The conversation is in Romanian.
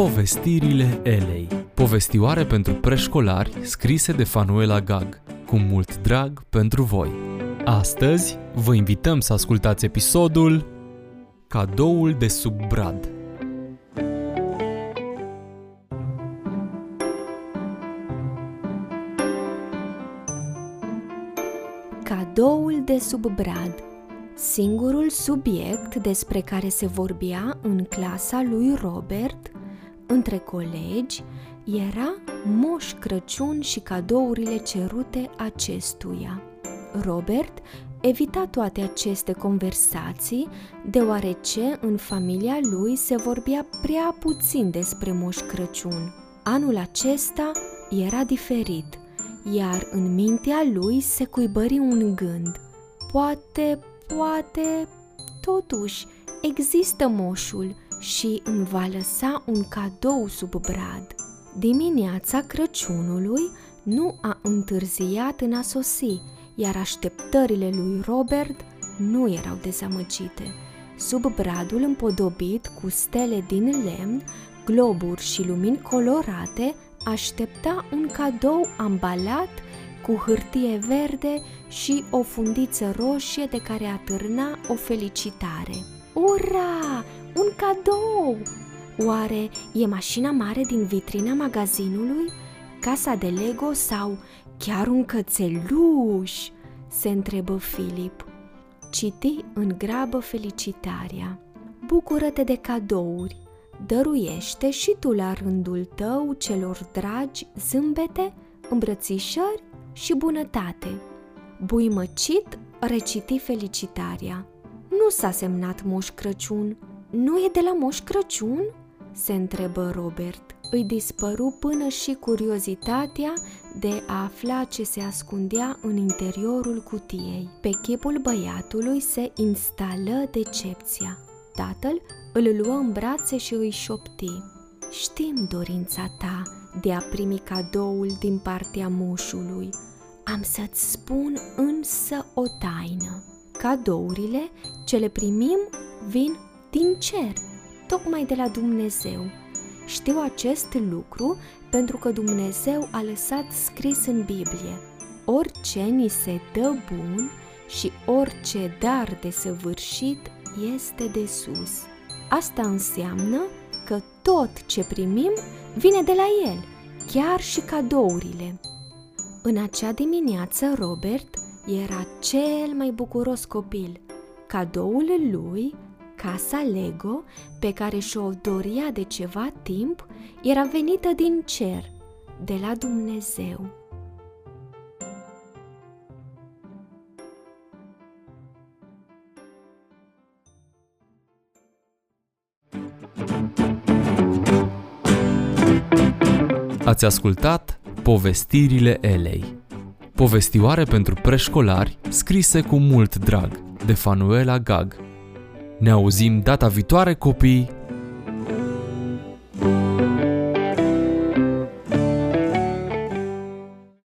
Povestirile Elei. Povestioare pentru preșcolari scrise de Fanuela Gag. Cu mult drag pentru voi. Astăzi vă invităm să ascultați episodul Cadoul de sub brad. Cadoul de sub brad. Singurul subiect despre care se vorbea în clasa lui Robert între colegi era Moș Crăciun și cadourile cerute acestuia. Robert evita toate aceste conversații deoarece în familia lui se vorbea prea puțin despre Moș Crăciun. Anul acesta era diferit, iar în mintea lui se cuibări un gând. Poate, poate, totuși, există moșul și îmi va lăsa un cadou sub brad. Dimineața Crăciunului nu a întârziat în a sosi, iar așteptările lui Robert nu erau dezamăgite. Sub bradul împodobit cu stele din lemn, globuri și lumini colorate, aștepta un cadou ambalat cu hârtie verde și o fundiță roșie de care atârna o felicitare. Ura! Un cadou! Oare e mașina mare din vitrina magazinului? Casa de Lego sau chiar un cățeluș? Se întrebă Filip. Citi în grabă felicitarea. Bucură-te de cadouri, dăruiește și tu la rândul tău celor dragi zâmbete, îmbrățișări și bunătate. Buimăcit reciti felicitarea. Nu s-a semnat Moș Crăciun. Nu e de la Moș Crăciun? se întrebă Robert. Îi dispăru până și curiozitatea de a afla ce se ascundea în interiorul cutiei. Pe chipul băiatului se instală decepția. Tatăl îl luă în brațe și îi șopti. Știm dorința ta de a primi cadoul din partea moșului. Am să-ți spun însă o taină. Cadourile ce le primim vin din cer, tocmai de la Dumnezeu. Știu acest lucru pentru că Dumnezeu a lăsat scris în Biblie. Orice ni se dă bun și orice dar de săvârșit este de sus. Asta înseamnă că tot ce primim vine de la El, chiar și cadourile. În acea dimineață, Robert era cel mai bucuros copil. Cadoul lui, casa Lego, pe care și-o doria de ceva timp, era venită din cer, de la Dumnezeu. Ați ascultat Povestirile Elei Povestioare pentru preșcolari scrise cu mult drag de Fanuela Gag. Ne auzim data viitoare copii